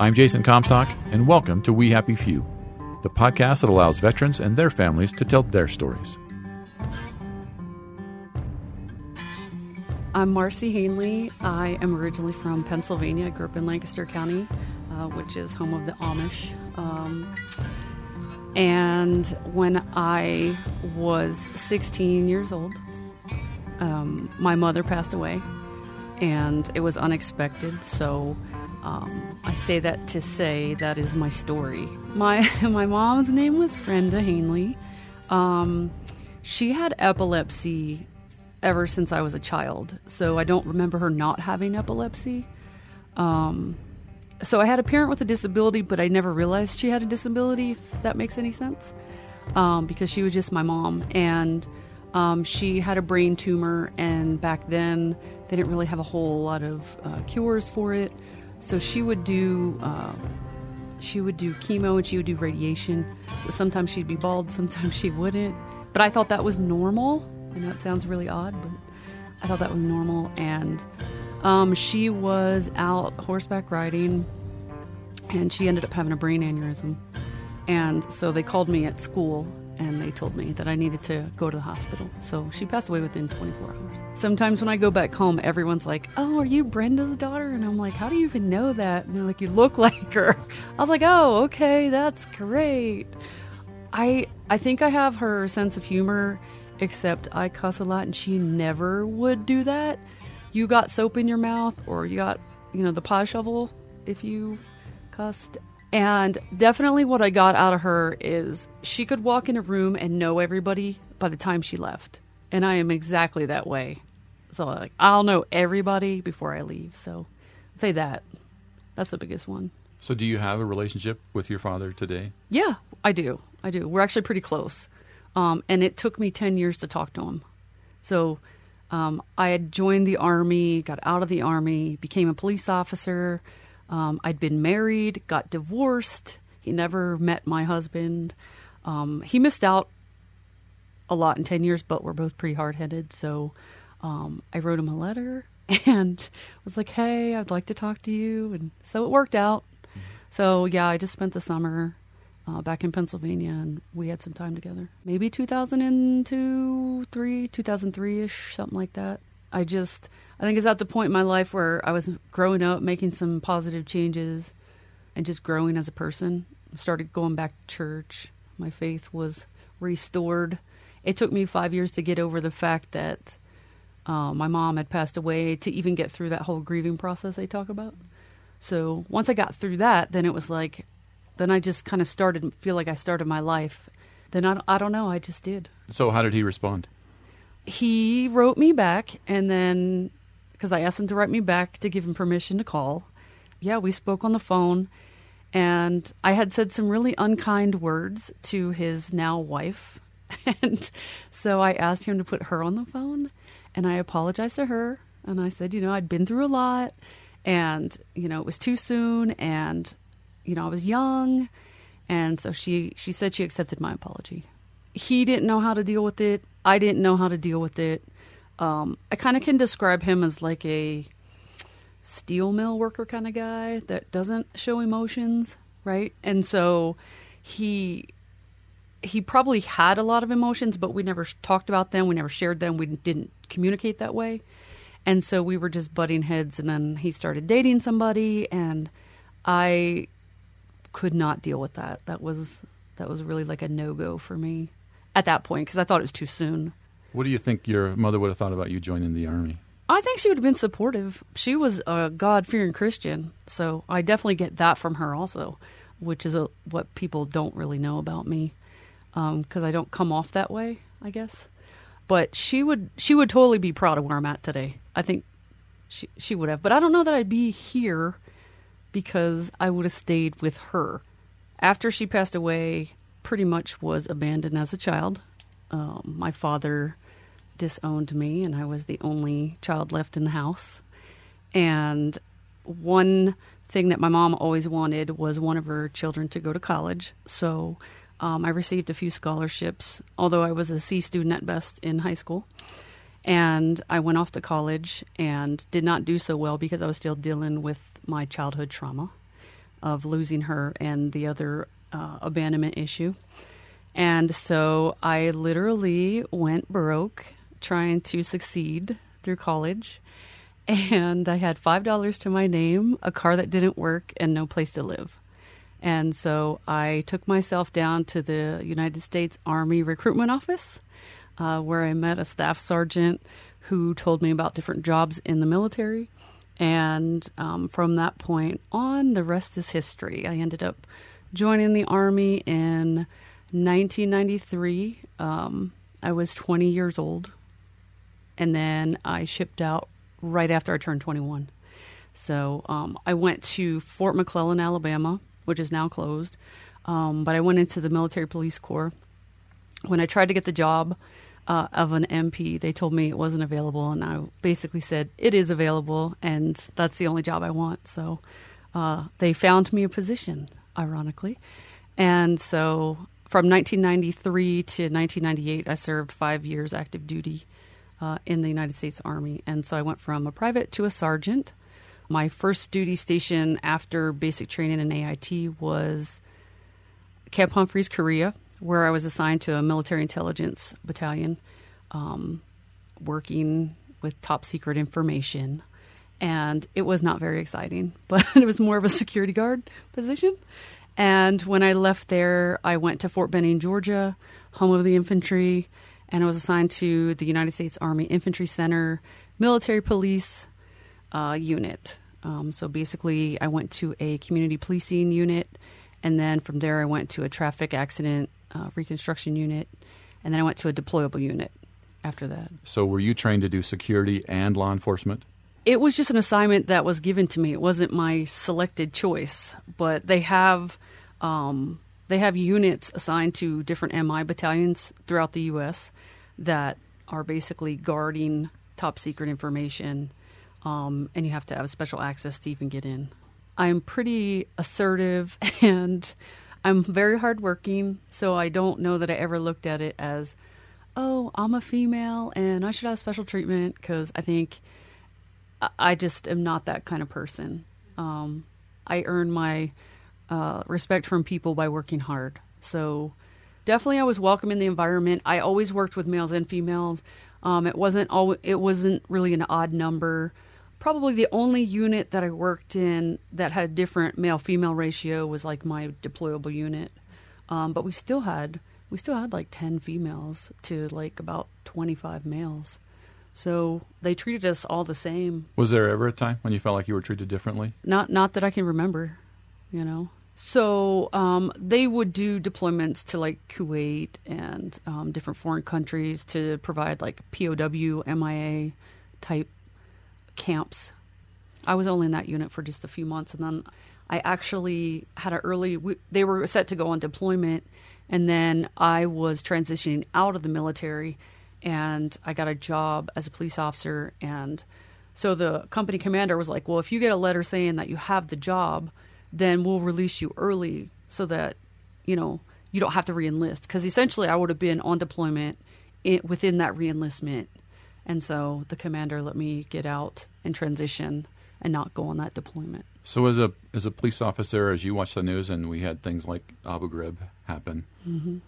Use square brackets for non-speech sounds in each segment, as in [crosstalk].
I'm Jason Comstock, and welcome to We Happy Few, the podcast that allows veterans and their families to tell their stories. I'm Marcy Hanley. I am originally from Pennsylvania. I grew up in Lancaster County, uh, which is home of the Amish. Um, and when I was 16 years old, um, my mother passed away, and it was unexpected. So um, I say that to say that is my story. My [laughs] my mom's name was Brenda Hanley. Um, she had epilepsy ever since I was a child, so I don't remember her not having epilepsy. Um, so I had a parent with a disability, but I never realized she had a disability. If that makes any sense, um, because she was just my mom, and um, she had a brain tumor, and back then they didn't really have a whole lot of uh, cures for it. So she would do uh, she would do chemo and she would do radiation. So sometimes she'd be bald, sometimes she wouldn't. But I thought that was normal. I know it sounds really odd, but I thought that was normal. And um, she was out horseback riding, and she ended up having a brain aneurysm. And so they called me at school and they told me that I needed to go to the hospital. So she passed away within 24 hours. Sometimes when I go back home, everyone's like, Oh, are you Brenda's daughter? And I'm like, How do you even know that? And they're like, You look [laughs] like her. I was like, Oh, okay, that's great. I I think I have her sense of humor, except I cuss a lot and she never would do that. You got soap in your mouth or you got, you know, the pie shovel if you cussed. And definitely what I got out of her is she could walk in a room and know everybody by the time she left. And I am exactly that way. So like I'll know everybody before I leave. So I'd say that. That's the biggest one. So, do you have a relationship with your father today? Yeah, I do. I do. We're actually pretty close. Um, and it took me 10 years to talk to him. So um, I had joined the Army, got out of the Army, became a police officer. Um, I'd been married, got divorced. He never met my husband. Um, he missed out a lot in 10 years, but we're both pretty hard headed. So um, I wrote him a letter [laughs] and was like, hey, I'd like to talk to you. And so it worked out. So yeah, I just spent the summer uh, back in Pennsylvania and we had some time together. Maybe 2002, 3, 2003 ish, something like that. I just, I think it's at the point in my life where I was growing up, making some positive changes, and just growing as a person. Started going back to church. My faith was restored. It took me five years to get over the fact that uh, my mom had passed away to even get through that whole grieving process they talk about. So once I got through that, then it was like, then I just kind of started feel like I started my life. Then I, I don't know, I just did. So, how did he respond? He wrote me back and then because I asked him to write me back to give him permission to call. Yeah, we spoke on the phone and I had said some really unkind words to his now wife. [laughs] And so I asked him to put her on the phone and I apologized to her and I said, you know, I'd been through a lot and, you know, it was too soon and you know, I was young and so she she said she accepted my apology. He didn't know how to deal with it. I didn't know how to deal with it. Um, I kind of can describe him as like a steel mill worker kind of guy that doesn't show emotions, right? And so he he probably had a lot of emotions, but we never talked about them. We never shared them. We didn't communicate that way. And so we were just butting heads. And then he started dating somebody, and I could not deal with that. That was that was really like a no go for me at that point because I thought it was too soon. What do you think your mother would have thought about you joining the army? I think she would have been supportive. She was a God fearing Christian, so I definitely get that from her also, which is a, what people don't really know about me because um, I don't come off that way, I guess. But she would she would totally be proud of where I'm at today. I think she she would have, but I don't know that I'd be here because I would have stayed with her. After she passed away, pretty much was abandoned as a child. Um, my father disowned me, and I was the only child left in the house. And one thing that my mom always wanted was one of her children to go to college. So um, I received a few scholarships, although I was a C student at best in high school. And I went off to college and did not do so well because I was still dealing with my childhood trauma of losing her and the other uh, abandonment issue. And so I literally went broke trying to succeed through college. And I had $5 to my name, a car that didn't work, and no place to live. And so I took myself down to the United States Army Recruitment Office, uh, where I met a staff sergeant who told me about different jobs in the military. And um, from that point on, the rest is history. I ended up joining the Army in 1993. Um, I was 20 years old. And then I shipped out right after I turned 21. So um, I went to Fort McClellan, Alabama, which is now closed. Um, but I went into the military police corps. When I tried to get the job uh, of an MP, they told me it wasn't available, and I basically said it is available, and that's the only job I want. So uh, they found me a position, ironically, and so from 1993 to 1998, I served five years active duty uh, in the United States Army, and so I went from a private to a sergeant. My first duty station after basic training in AIT was Camp Humphreys, Korea, where I was assigned to a military intelligence battalion, um, working with top secret information. And it was not very exciting, [laughs] but it was more of a security guard position. And when I left there, I went to Fort Benning, Georgia, home of the infantry, and I was assigned to the United States Army Infantry Center Military Police uh, Unit. Um, so basically, I went to a community policing unit, and then from there, I went to a traffic accident uh, reconstruction unit, and then I went to a deployable unit after that. So, were you trained to do security and law enforcement? It was just an assignment that was given to me. It wasn't my selected choice, but they have um, they have units assigned to different MI battalions throughout the U.S. that are basically guarding top secret information, um, and you have to have special access to even get in. I'm pretty assertive [laughs] and I'm very hardworking, so I don't know that I ever looked at it as, oh, I'm a female and I should have special treatment because I think I just am not that kind of person. Um, I earn my uh, respect from people by working hard. So definitely, I was welcome in the environment. I always worked with males and females. Um, it wasn't all. It wasn't really an odd number. Probably the only unit that I worked in that had a different male female ratio was like my deployable unit. Um, but we still had we still had like ten females to like about twenty five males. So they treated us all the same. Was there ever a time when you felt like you were treated differently? Not not that I can remember, you know. So um, they would do deployments to like Kuwait and um, different foreign countries to provide like POW, MIA type camps. I was only in that unit for just a few months, and then I actually had an early. We, they were set to go on deployment, and then I was transitioning out of the military, and I got a job as a police officer, and so the company commander was like, "Well, if you get a letter saying that you have the job." then we'll release you early so that you know you don't have to reenlist because essentially I would have been on deployment in, within that reenlistment, and so the commander let me get out and transition and not go on that deployment. So, as a as a police officer, as you watch the news, and we had things like Abu Ghraib happen, Mm-hmm.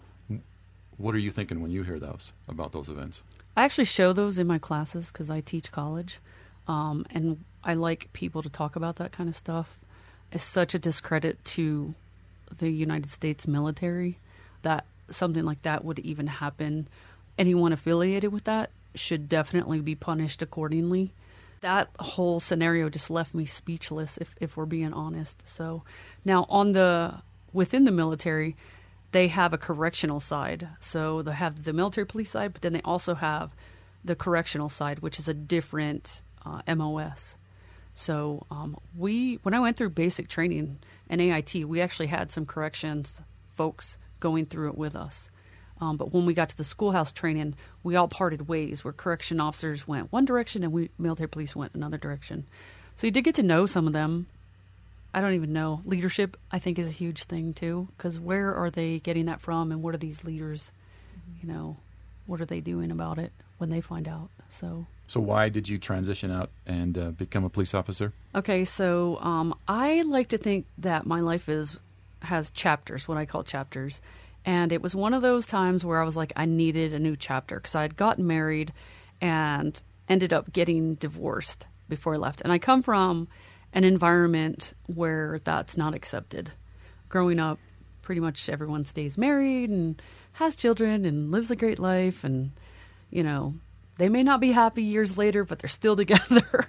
What are you thinking when you hear those about those events? I actually show those in my classes because I teach college, um, and I like people to talk about that kind of stuff. It's such a discredit to the United States military that something like that would even happen. Anyone affiliated with that should definitely be punished accordingly. That whole scenario just left me speechless, if, if we're being honest. So now on the within the military, they have a correctional side. So they have the military police side, but then they also have the correctional side, which is a different uh, MOS. So um, we, when I went through basic training and AIT, we actually had some corrections folks going through it with us. Um, but when we got to the schoolhouse training, we all parted ways. Where correction officers went one direction and we military police went another direction. So you did get to know some of them. I don't even know. Leadership, I think, is a huge thing too. Because where are they getting that from, and what are these leaders? You know, what are they doing about it when they find out? So So, why did you transition out and uh, become a police officer? Okay, so um, I like to think that my life is has chapters, what I call chapters, and it was one of those times where I was like, I needed a new chapter because I had gotten married and ended up getting divorced before I left, and I come from an environment where that's not accepted. Growing up, pretty much everyone stays married and has children and lives a great life, and you know they may not be happy years later, but they're still [laughs] together.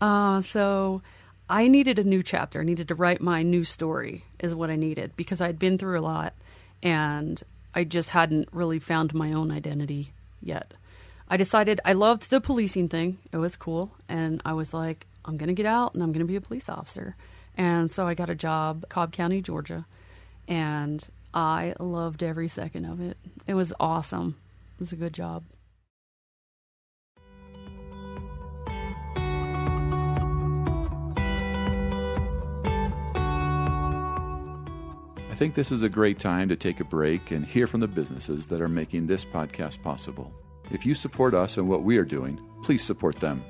uh, so I needed a new chapter. I needed to write my new story, is what I needed, because I'd been through a lot and I just hadn't really found my own identity yet. I decided I loved the policing thing, it was cool. And I was like, I'm going to get out and I'm going to be a police officer. And so I got a job, Cobb County, Georgia, and I loved every second of it. It was awesome. It was a good job. I think this is a great time to take a break and hear from the businesses that are making this podcast possible. If you support us and what we are doing, please support them.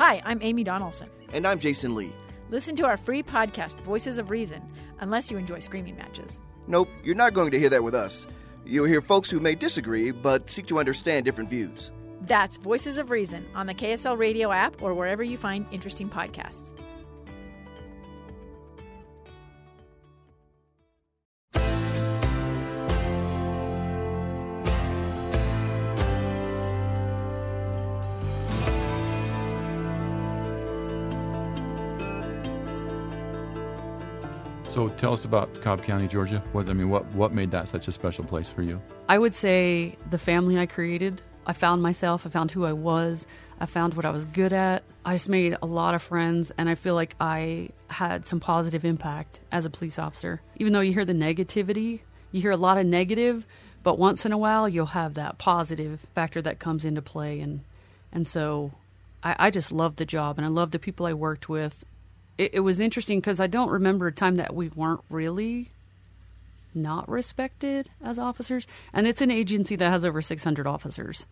Hi, I'm Amy Donaldson. And I'm Jason Lee. Listen to our free podcast, Voices of Reason, unless you enjoy screaming matches. Nope, you're not going to hear that with us. You'll hear folks who may disagree but seek to understand different views. That's Voices of Reason on the KSL Radio app or wherever you find interesting podcasts. So, tell us about Cobb County, Georgia. What I mean, what what made that such a special place for you? I would say the family I created. I found myself. I found who I was. I found what I was good at. I just made a lot of friends, and I feel like I had some positive impact as a police officer. Even though you hear the negativity, you hear a lot of negative, but once in a while you'll have that positive factor that comes into play, and and so I, I just loved the job, and I loved the people I worked with. It, it was interesting because I don't remember a time that we weren't really not respected as officers. And it's an agency that has over 600 officers.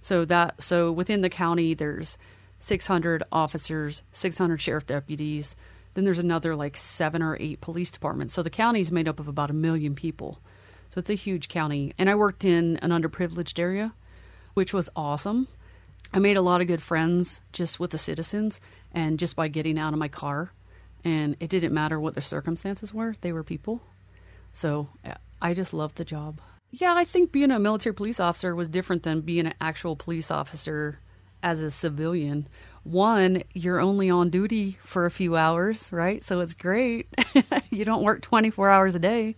So that so within the county there's 600 officers 600 sheriff deputies. Then there's another like seven or eight police departments. So the county is made up of about a million people. So it's a huge county. And i worked in an underprivileged area which was awesome. I made a lot of good friends just with the citizens and just by getting out of my car and it didn't matter what their circumstances were they were people so I just loved the job. Yeah, I think being a military police officer was different than being an actual police officer as a civilian. One, you're only on duty for a few hours, right? So it's great. [laughs] you don't work 24 hours a day.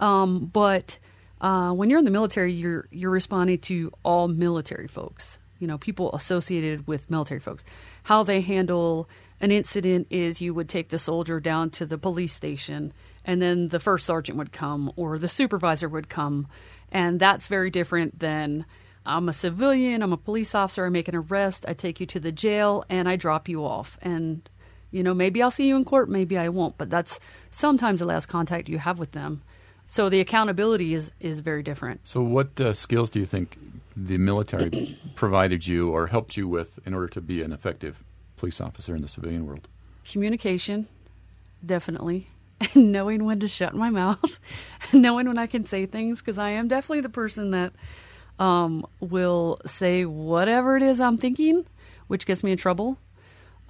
Um, but uh, when you're in the military, you're you're responding to all military folks. You know, people associated with military folks. How they handle an incident is you would take the soldier down to the police station and then the first sergeant would come or the supervisor would come. And that's very different than i'm a civilian i'm a police officer i make an arrest i take you to the jail and i drop you off. And you know maybe i'll see you in court maybe i won't but that's sometimes the last contact you have with them. So the accountability is is very different. So, what uh, skills do you think the military provided you or helped you with in order to be an effective police officer in the civilian world? Communication, definitely. [laughs] And knowing when to shut my mouth, [laughs] knowing when I can say things, because I am definitely the person that um, will say whatever it is I'm thinking, which gets me in trouble.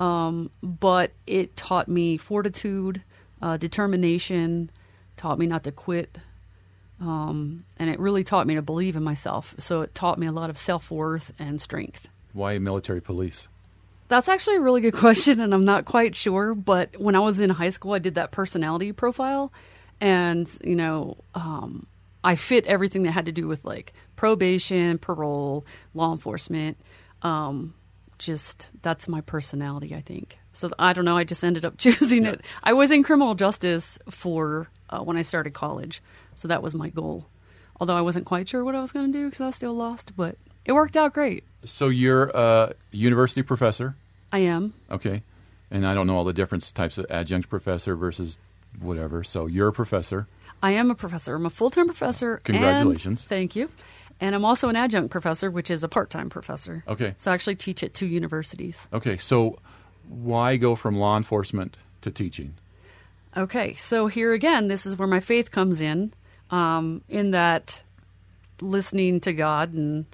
Um, but it taught me fortitude, uh, determination, taught me not to quit, um, and it really taught me to believe in myself. So it taught me a lot of self worth and strength. Why military police? That's actually a really good [laughs] question, and I'm not quite sure. But when I was in high school, I did that personality profile, and you know, um, I fit everything that had to do with like probation, parole, law enforcement. Um, just that's my personality, I think. So I don't know. I just ended up [laughs] choosing it. I was in criminal justice for uh, when I started college, so that was my goal. Although I wasn't quite sure what I was going to do because I was still lost, but it worked out great. So you're a university professor, I am. okay? And I don't know all the different types of adjunct professor versus whatever. So you're a professor. I am a professor. I'm a full time professor. and- Congratulations. thank you. And I'm also an adjunct professor, which is a part time professor. Okay. So I actually teach at two universities. Okay, so why go from law enforcement to teaching? Okay, so here again, this is where my faith comes in, um, in that listening to God and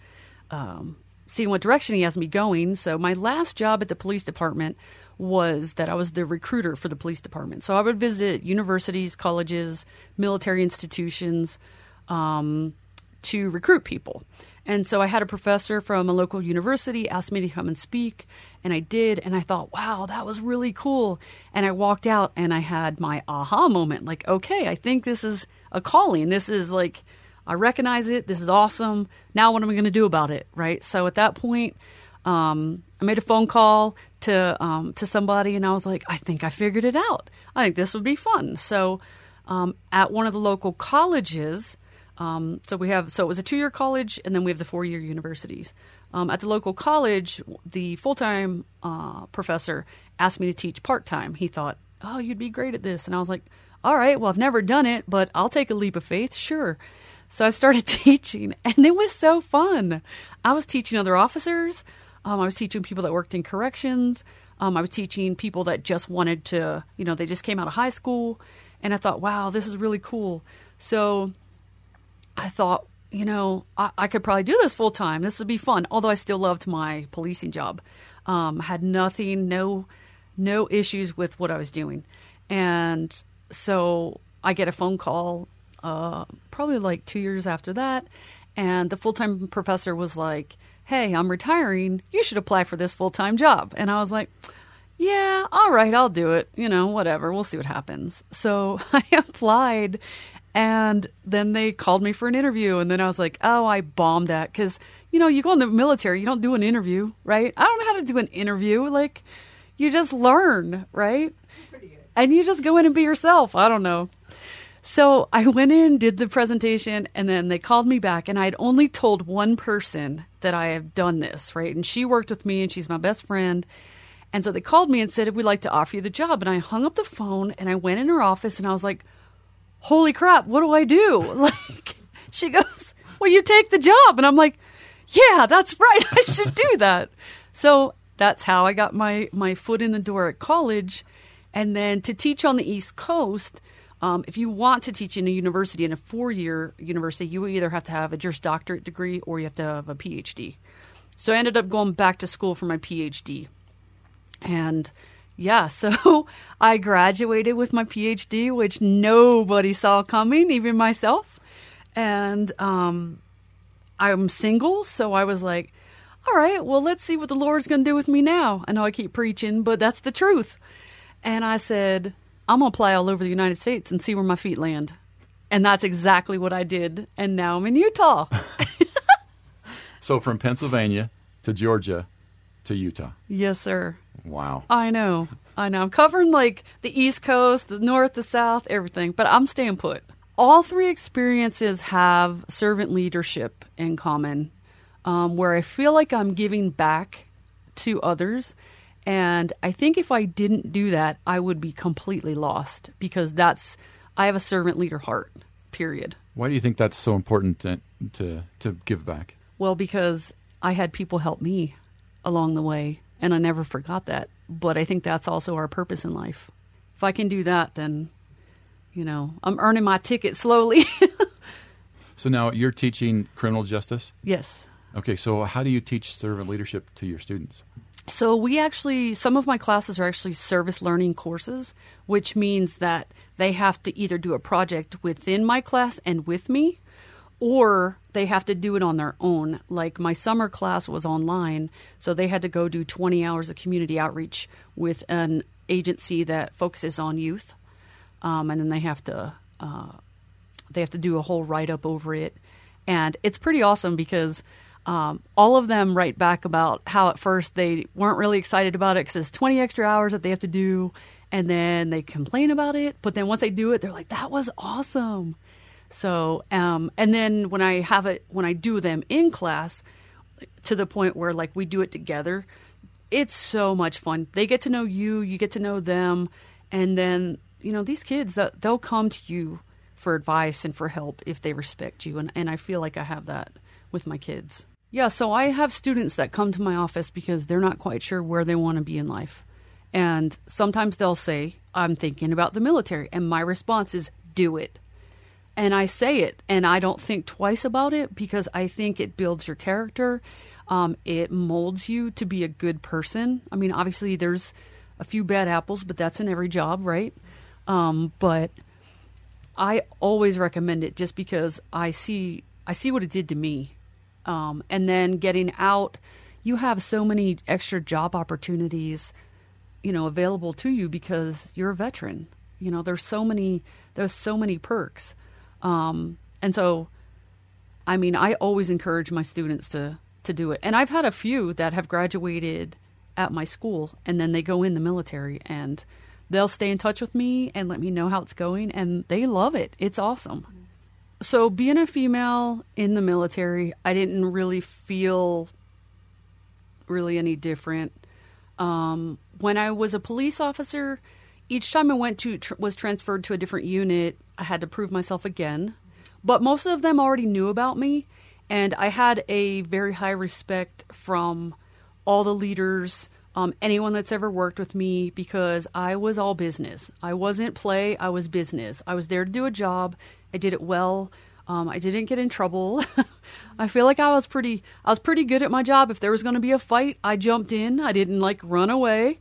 um, seeing what direction He has me going. So my last job at the police department was that I was the recruiter for the police department. So I would visit universities, colleges, military institutions um, to recruit people. And so I had a professor from a local university ask me to come and speak, and I did. And I thought, wow, that was really cool. And I walked out and I had my aha moment like, okay, I think this is a calling. This is like, I recognize it. This is awesome. Now, what am I going to do about it? Right. So at that point, um, I made a phone call to um, to somebody, and I was like, I think I figured it out. I think this would be fun. So, um, at one of the local colleges, um, so we have so it was a two year college, and then we have the four year universities. Um, at the local college, the full time uh, professor asked me to teach part time. He thought, "Oh, you'd be great at this," and I was like, "All right, well, I've never done it, but I'll take a leap of faith, sure." So I started [laughs] teaching, and it was so fun. I was teaching other officers. Um, I was teaching people that worked in corrections. Um, I was teaching people that just wanted to, you know, they just came out of high school. And I thought, wow, this is really cool. So I thought, you know, I, I could probably do this full time. This would be fun. Although I still loved my policing job. Um, had nothing, no, no issues with what I was doing. And so I get a phone call, uh, probably like two years after that. And the full time professor was like, Hey, I'm retiring. You should apply for this full time job. And I was like, Yeah, all right, I'll do it. You know, whatever. We'll see what happens. So [laughs] I applied. And then they called me for an interview. And then I was like, Oh, I bombed that. Because, you know, you go in the military, you don't do an interview, right? I don't know how to do an interview. Like, you just learn, right? And you just go in and be yourself. I don't know. So I went in, did the presentation, and then they called me back. And I had only told one person that I have done this, right? And she worked with me, and she's my best friend. And so they called me and said, We'd like to offer you the job. And I hung up the phone and I went in her office and I was like, Holy crap, what do I do? [laughs] Like, she goes, Well, you take the job. And I'm like, Yeah, that's right. [laughs] I should do that. So that's how I got my, my foot in the door at college. And then to teach on the East Coast, um, if you want to teach in a university, in a four year university, you either have to have a Juris Doctorate degree or you have to have a PhD. So I ended up going back to school for my PhD. And yeah, [laughs] so I graduated with my PhD, which nobody saw coming, even myself. And um, I'm single, so I was like, all right, well, let's see what the Lord's going to do with me now. I know I keep preaching, but that's the truth. And I said, I'm going to apply all over the United States and see where my feet land. And that's exactly what I did. And now I'm in Utah. [laughs] So from Pennsylvania to Georgia to Utah. yes, sir. Wow. I know. I know. I'm covering like the East Coast, the North, the South, everything, but I'm staying put. All three experiences have servant leadership in common, um, where I feel like I'm giving back to others. And I think if I didn't do that, I would be completely lost because that's, I have a servant leader heart, period. Why do you think that's so important to to, to give back? Well, because I had people help me along the way. and I never forgot that. But I think that's also our purpose in life. If I can do that, then you know I'm earning my ticket slowly. [laughs] So now you're teaching criminal justice? yes. Okay, so how do you teach servant leadership to your students? So we actually, some of my classes are actually service learning courses, which means that they have to either do a project within my class and with me, or they have to do it on their own. Like my summer class was online, so they had to go do 20 hours of community outreach with an agency that focuses on youth, um, and then they have to uh, they have to do a whole write up over it, and it's pretty awesome because um, all of them write back about how at first they weren't really excited about it because it's 20 extra hours that they have to do, and then they complain about it. But then once they do it, they're like, "That was awesome." So, um, and then when I have it, when I do them in class, to the point where like we do it together, it's so much fun. They get to know you, you get to know them, and then you know these kids that they'll come to you for advice and for help if they respect you, and and I feel like I have that with my kids. Yeah, so I have students that come to my office because they're not quite sure where they want to be in life. And sometimes they'll say, I'm thinking about the military. And my response is, do it. And I say it, and I don't think twice about it because I think it builds your character. Um, it molds you to be a good person. I mean, obviously, there's a few bad apples, but that's in every job, right? Um, but I always recommend it just because I see I see what it did to me. Um, and then getting out, you have so many extra job opportunities, you know, available to you because you're a veteran. You know, there's so many there's so many perks. Um, and so I mean, I always encourage my students to to do it. And I've had a few that have graduated at my school and then they go in the military and they'll stay in touch with me and let me know how it's going and they love it. It's awesome. So being a female in the military, I didn't really feel really any different. Um, when I was a police officer, each time I went to tr- was transferred to a different unit, I had to prove myself again. But most of them already knew about me, and I had a very high respect from all the leaders, um, anyone that's ever worked with me, because I was all business. I wasn't play, I was business. I was there to do a job. I did it well. Um, I didn't get in trouble. [laughs] I feel like I was pretty, I was pretty good at my job. If there was going to be a fight, I jumped in. I didn't like run away.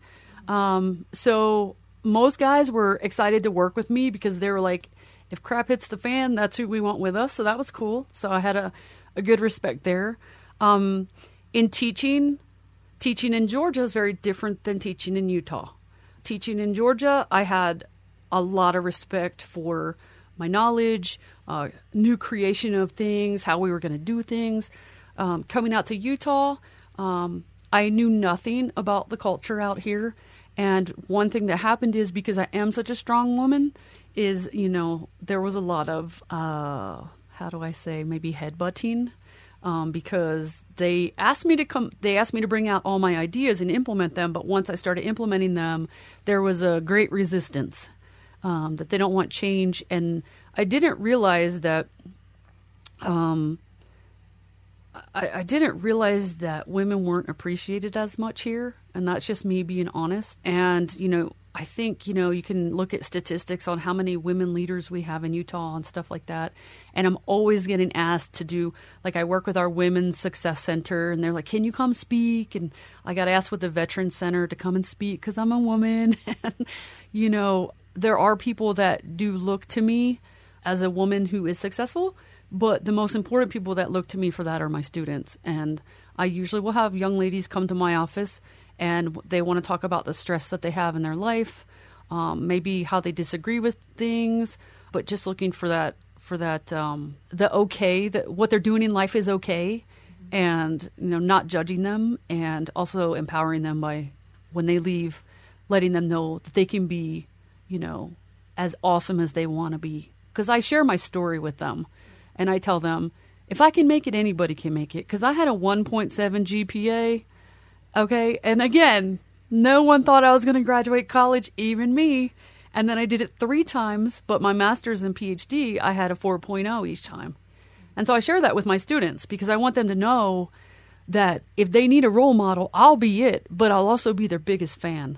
Um, so most guys were excited to work with me because they were like, if crap hits the fan, that's who we want with us. So that was cool. So I had a, a good respect there. Um, in teaching, teaching in Georgia is very different than teaching in Utah. Teaching in Georgia, I had a lot of respect for my knowledge, uh, new creation of things, how we were going to do things. Um, coming out to Utah, um, I knew nothing about the culture out here. And one thing that happened is because I am such a strong woman, is, you know, there was a lot of, uh, how do I say, maybe headbutting. Um, because they asked me to come, they asked me to bring out all my ideas and implement them. But once I started implementing them, there was a great resistance um, that they don't want change. And I didn't realize that um, I, I didn't realize that women weren't appreciated as much here, and that's just me being honest. And you know, I think you know you can look at statistics on how many women leaders we have in Utah and stuff like that. And I'm always getting asked to do like I work with our Women's Success Center, and they're like, "Can you come speak?" And I got asked with the Veteran Center to come and speak because I'm a woman. [laughs] and you know, there are people that do look to me as a woman who is successful but the most important people that look to me for that are my students. And I usually will have young ladies come to my office and they want to talk about the stress that they have in their life, um, maybe how they disagree with things, but just looking for that for that um, the okay that what they're doing in life is okay, and you know not judging them and also empowering them by when they leave, letting them know that they can be, you know, as awesome as they want to be. Because I share my story with them and I tell them, if I can make it, anybody can make it. Because I had a 1.7 GPA. Okay. And again, no one thought I was going to graduate college, even me. And then I did it three times, but my master's and PhD, I had a 4.0 each time. And so I share that with my students because I want them to know that if they need a role model, I'll be it, but I'll also be their biggest fan.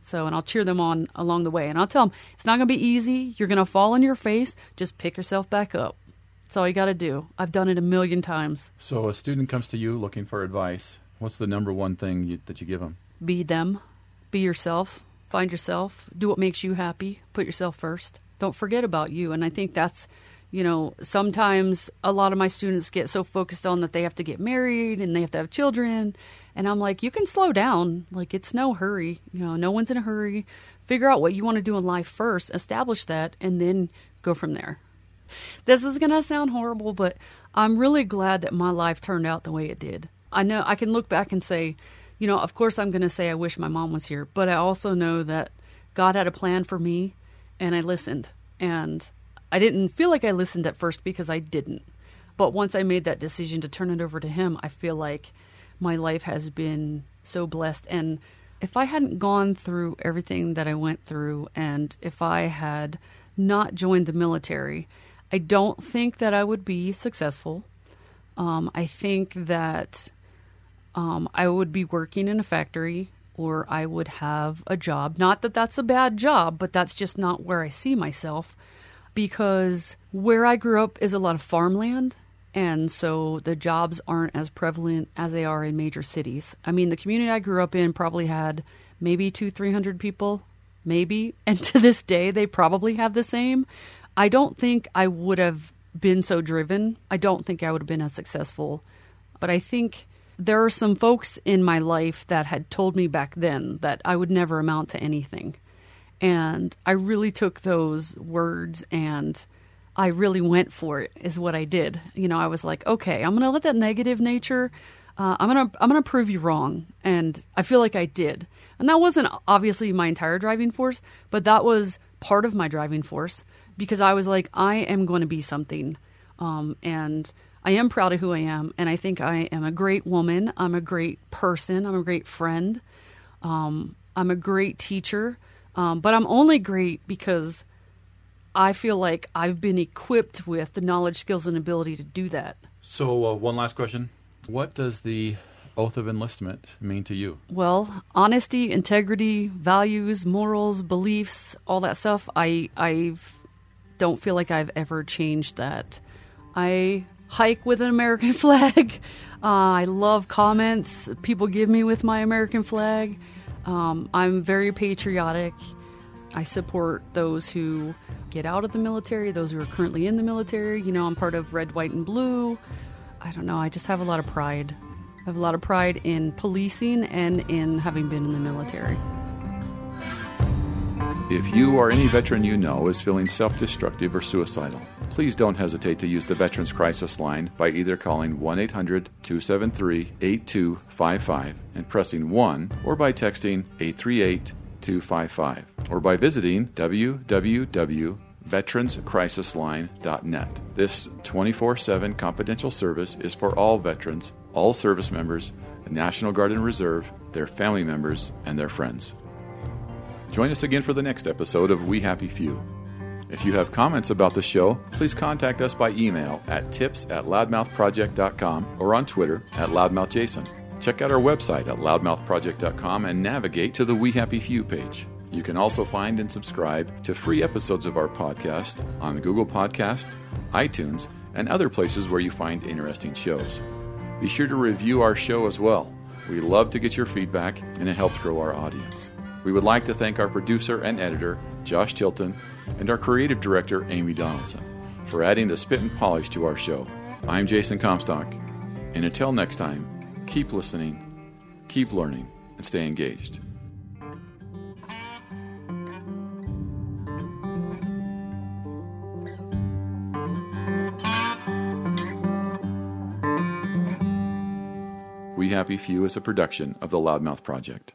So, and I'll cheer them on along the way. And I'll tell them it's not going to be easy. You're going to fall on your face. Just pick yourself back up. That's all you got to do. I've done it a million times. So, a student comes to you looking for advice. What's the number one thing you, that you give them? Be them, be yourself, find yourself, do what makes you happy, put yourself first. Don't forget about you. And I think that's you know, sometimes a lot of my students get so focused on that they have to get married and they have to have children. And I'm like, you can slow down. Like, it's no hurry. You know, no one's in a hurry. Figure out what you want to do in life first, establish that, and then go from there. This is going to sound horrible, but I'm really glad that my life turned out the way it did. I know I can look back and say, you know, of course I'm going to say I wish my mom was here, but I also know that God had a plan for me and I listened. And I didn't feel like I listened at first because I didn't. But once I made that decision to turn it over to him, I feel like my life has been so blessed. And if I hadn't gone through everything that I went through, and if I had not joined the military, I don't think that I would be successful. Um, I think that um, I would be working in a factory or I would have a job. Not that that's a bad job, but that's just not where I see myself because where I grew up is a lot of farmland. And so the jobs aren't as prevalent as they are in major cities. I mean, the community I grew up in probably had maybe two, three hundred people, maybe. [laughs] And to this day, they probably have the same. I don't think I would have been so driven. I don't think I would have been as successful. But I think there are some folks in my life that had told me back then that I would never amount to anything. And I really took those words and I really went for it is what I did. You know, I was like, okay, I'm going to let that negative nature uh, I'm to I'm to prove you wrong and I feel like I did. And that wasn't obviously my entire driving force, but that was part of my driving force because I was like I am going to be something. Um, and I am proud of who I am and I think I am a great woman. I'm a great person. I'm a great friend. Um, I'm a great teacher. Um, but I'm only great because I feel like I've been equipped with the knowledge, skills, and ability to do that. So, uh, one last question. What does the oath of enlistment mean to you? Well, honesty, integrity, values, morals, beliefs, all that stuff. I I don't feel like I've ever changed that. I hike with an American [laughs] flag. Uh, I love comments people give me with my American flag. Um, I'm very patriotic. I support those who get out of the military, those who are currently in the military. You know, I'm part of Red, White, and Blue. I don't know. I just have a lot of pride. I have a lot of pride in policing and in having been in the military. If you or any veteran you know is feeling self destructive or suicidal, please don't hesitate to use the Veterans Crisis Line by either calling 1 800 273 8255 and pressing 1 or by texting 838 255 or by visiting www.veteranscrisisline.net. This 24 7 confidential service is for all veterans, all service members, the National Guard and Reserve, their family members, and their friends. Join us again for the next episode of We Happy Few. If you have comments about the show, please contact us by email at tips at loudmouthproject.com or on Twitter at loudmouthjason. Check out our website at loudmouthproject.com and navigate to the We Happy Few page. You can also find and subscribe to free episodes of our podcast on Google Podcast, iTunes, and other places where you find interesting shows. Be sure to review our show as well. We love to get your feedback and it helps grow our audience. We would like to thank our producer and editor, Josh Tilton, and our creative director, Amy Donaldson, for adding the spit and polish to our show. I'm Jason Comstock, and until next time, keep listening, keep learning, and stay engaged. We Happy Few is a production of the Loudmouth Project.